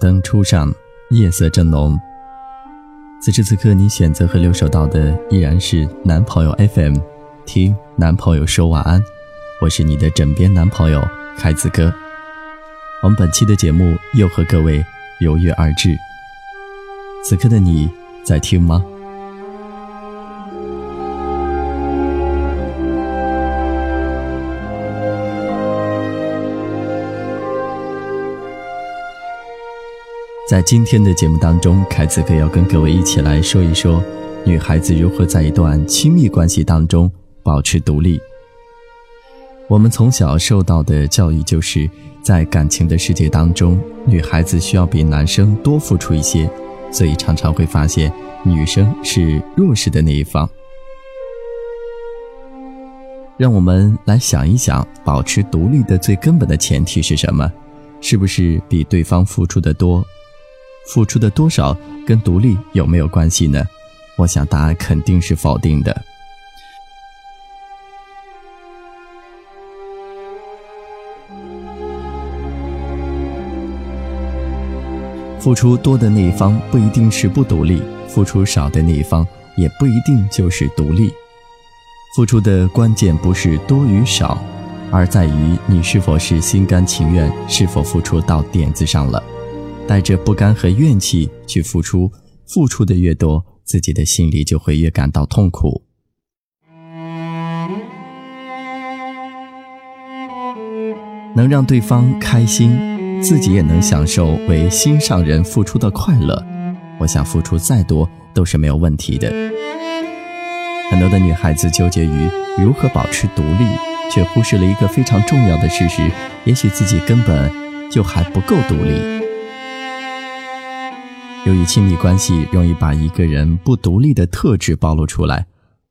灯初上，夜色正浓。此时此刻，你选择和留守到的依然是男朋友 FM，听男朋友说晚安。我是你的枕边男朋友凯子哥。我们本期的节目又和各位如约而至。此刻的你在听吗？在今天的节目当中，凯子哥要跟各位一起来说一说，女孩子如何在一段亲密关系当中保持独立。我们从小受到的教育就是在感情的世界当中，女孩子需要比男生多付出一些，所以常常会发现女生是弱势的那一方。让我们来想一想，保持独立的最根本的前提是什么？是不是比对方付出的多？付出的多少跟独立有没有关系呢？我想答案肯定是否定的。付出多的那一方不一定是不独立，付出少的那一方也不一定就是独立。付出的关键不是多与少，而在于你是否是心甘情愿，是否付出到点子上了。带着不甘和怨气去付出，付出的越多，自己的心里就会越感到痛苦。能让对方开心，自己也能享受为心上人付出的快乐，我想付出再多都是没有问题的。很多的女孩子纠结于如何保持独立，却忽视了一个非常重要的事实：也许自己根本就还不够独立。由于亲密关系容易把一个人不独立的特质暴露出来，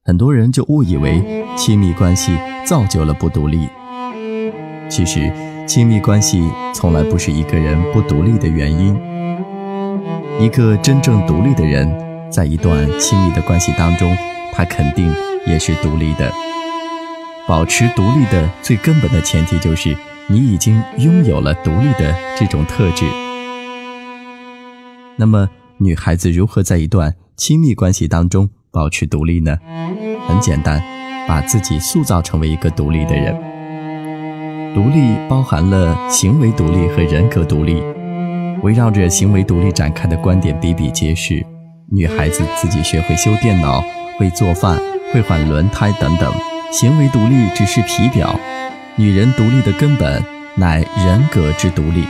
很多人就误以为亲密关系造就了不独立。其实，亲密关系从来不是一个人不独立的原因。一个真正独立的人，在一段亲密的关系当中，他肯定也是独立的。保持独立的最根本的前提就是，你已经拥有了独立的这种特质。那么，女孩子如何在一段亲密关系当中保持独立呢？很简单，把自己塑造成为一个独立的人。独立包含了行为独立和人格独立，围绕着行为独立展开的观点比比皆是。女孩子自己学会修电脑、会做饭、会换轮胎等等，行为独立只是皮表。女人独立的根本乃人格之独立。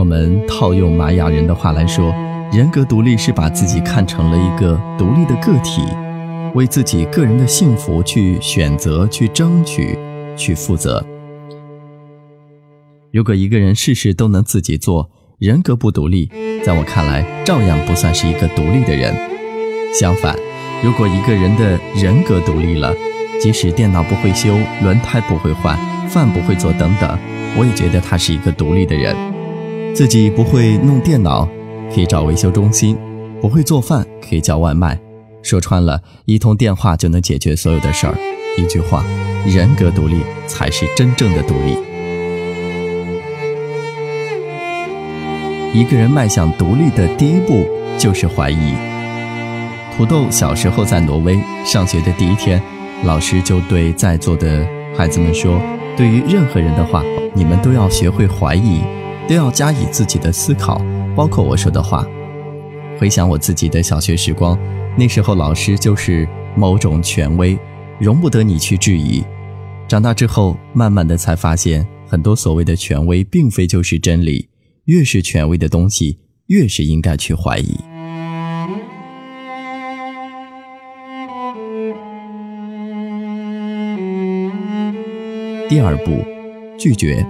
我们套用玛雅人的话来说，人格独立是把自己看成了一个独立的个体，为自己个人的幸福去选择、去争取、去负责。如果一个人事事都能自己做，人格不独立，在我看来照样不算是一个独立的人。相反，如果一个人的人格独立了，即使电脑不会修、轮胎不会换、饭不会做等等，我也觉得他是一个独立的人。自己不会弄电脑，可以找维修中心；不会做饭，可以叫外卖。说穿了，一通电话就能解决所有的事儿。一句话，人格独立才是真正的独立。一个人迈向独立的第一步就是怀疑。土豆小时候在挪威上学的第一天，老师就对在座的孩子们说：“对于任何人的话，你们都要学会怀疑。”都要加以自己的思考，包括我说的话。回想我自己的小学时光，那时候老师就是某种权威，容不得你去质疑。长大之后，慢慢的才发现，很多所谓的权威，并非就是真理。越是权威的东西，越是应该去怀疑。第二步，拒绝。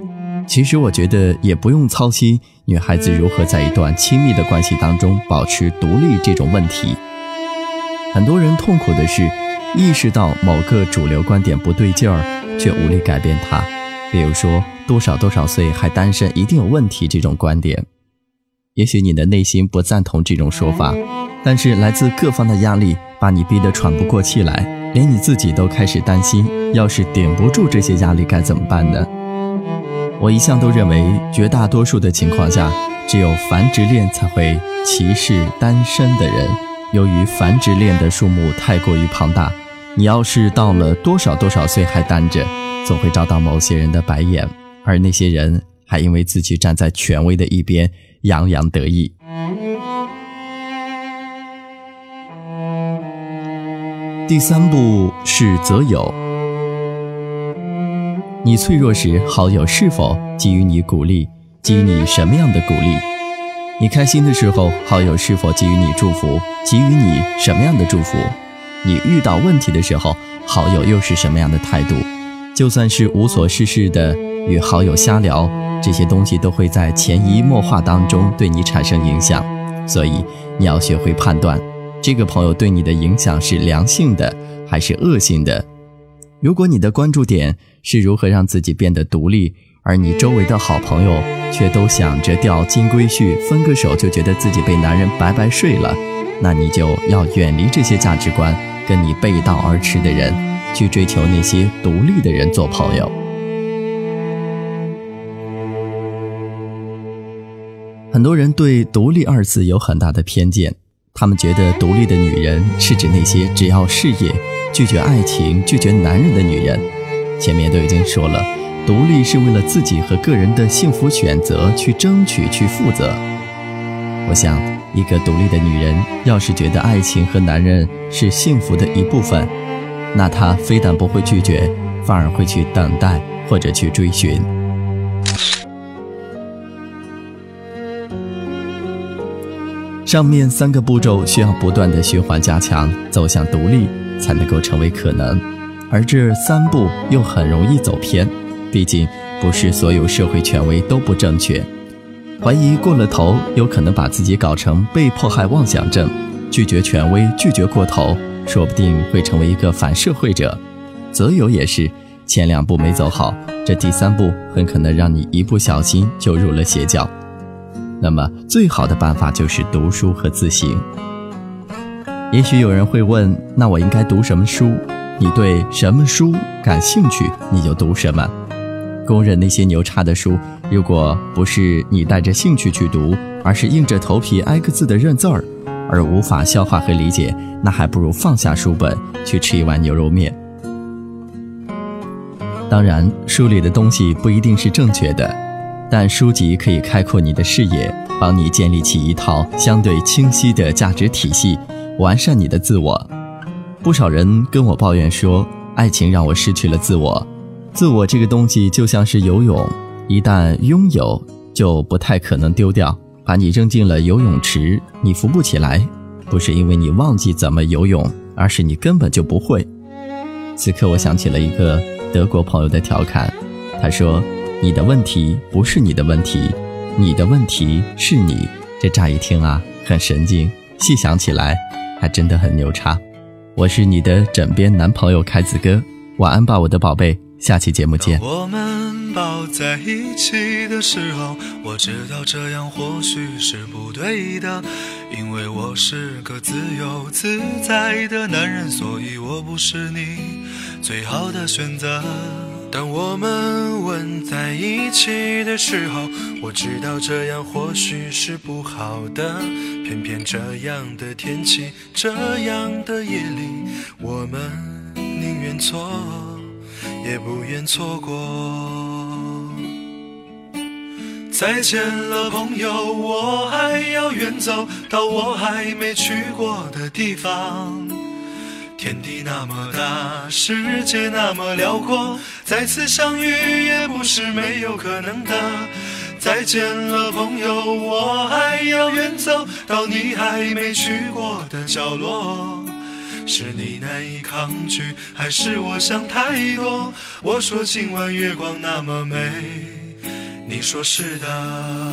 其实我觉得也不用操心女孩子如何在一段亲密的关系当中保持独立这种问题。很多人痛苦的是，意识到某个主流观点不对劲儿，却无力改变它。比如说，多少多少岁还单身一定有问题这种观点。也许你的内心不赞同这种说法，但是来自各方的压力把你逼得喘不过气来，连你自己都开始担心，要是顶不住这些压力该怎么办呢？我一向都认为，绝大多数的情况下，只有繁殖恋才会歧视单身的人。由于繁殖恋的数目太过于庞大，你要是到了多少多少岁还单着，总会遭到某些人的白眼，而那些人还因为自己站在权威的一边，洋洋得意。第三步是择友。你脆弱时，好友是否给予你鼓励？给予你什么样的鼓励？你开心的时候，好友是否给予你祝福？给予你什么样的祝福？你遇到问题的时候，好友又是什么样的态度？就算是无所事事的与好友瞎聊，这些东西都会在潜移默化当中对你产生影响。所以你要学会判断，这个朋友对你的影响是良性的还是恶性的。如果你的关注点是如何让自己变得独立，而你周围的好朋友却都想着钓金龟婿，分个手就觉得自己被男人白白睡了，那你就要远离这些价值观，跟你背道而驰的人，去追求那些独立的人做朋友。很多人对“独立”二字有很大的偏见，他们觉得独立的女人是指那些只要事业。拒绝爱情、拒绝男人的女人，前面都已经说了，独立是为了自己和个人的幸福选择去争取、去负责。我想，一个独立的女人，要是觉得爱情和男人是幸福的一部分，那她非但不会拒绝，反而会去等待或者去追寻。上面三个步骤需要不断的循环加强，走向独立。才能够成为可能，而这三步又很容易走偏。毕竟不是所有社会权威都不正确，怀疑过了头，有可能把自己搞成被迫害妄想症。拒绝权威，拒绝过头，说不定会成为一个反社会者。择友也是，前两步没走好，这第三步很可能让你一不小心就入了邪教。那么，最好的办法就是读书和自省。也许有人会问：那我应该读什么书？你对什么书感兴趣，你就读什么。公认那些牛叉的书，如果不是你带着兴趣去读，而是硬着头皮挨个字的认字儿，而无法消化和理解，那还不如放下书本去吃一碗牛肉面。当然，书里的东西不一定是正确的，但书籍可以开阔你的视野，帮你建立起一套相对清晰的价值体系。完善你的自我。不少人跟我抱怨说，爱情让我失去了自我。自我这个东西就像是游泳，一旦拥有，就不太可能丢掉。把你扔进了游泳池，你浮不起来，不是因为你忘记怎么游泳，而是你根本就不会。此刻，我想起了一个德国朋友的调侃，他说：“你的问题不是你的问题，你的问题是你。”这乍一听啊，很神经，细想起来。还真的很牛叉，我是你的枕边男朋友凯子哥，晚安吧，我的宝贝，下期节目见。我们抱在一起的时候，我知道这样或许是不对的，因为我是个自由自在的男人，所以我不是你最好的选择。当我们吻在一起的时候，我知道这样或许是不好的。偏偏这样的天气，这样的夜里，我们宁愿错，也不愿错过。再见了，朋友，我还要远走到我还没去过的地方。天地那么大，世界那么辽阔，再次相遇也不是没有可能的。再见了，朋友，我还要远走到你还没去过的角落。是你难以抗拒，还是我想太多？我说今晚月光那么美，你说是的。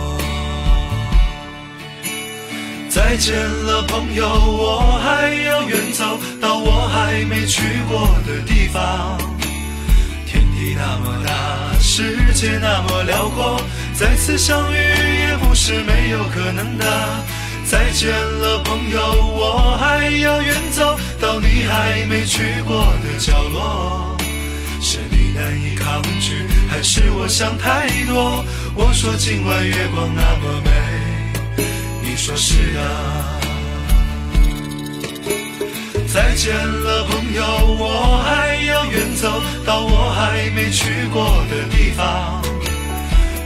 再见了，朋友，我还要远走到我还没去过的地方。天地那么大，世界那么辽阔，再次相遇也不是没有可能的。再见了，朋友，我还要远走到你还没去过的角落。是你难以抗拒，还是我想太多？我说今晚月光那么美，说是啊。再见了，朋友，我还要远走到我还没去过的地方。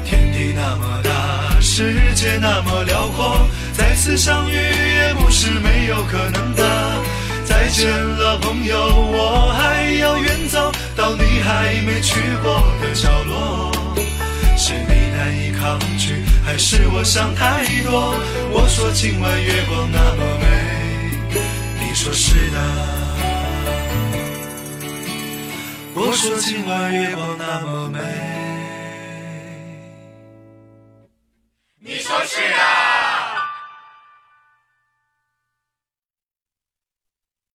天地那么大，世界那么辽阔，再次相遇也不是没有可能的。再见了，朋友，我还要远走到你还没去过的角落。是你难以抗拒，是我想太多？我说今晚月光那么美，你说是的。我说今晚月光那么美。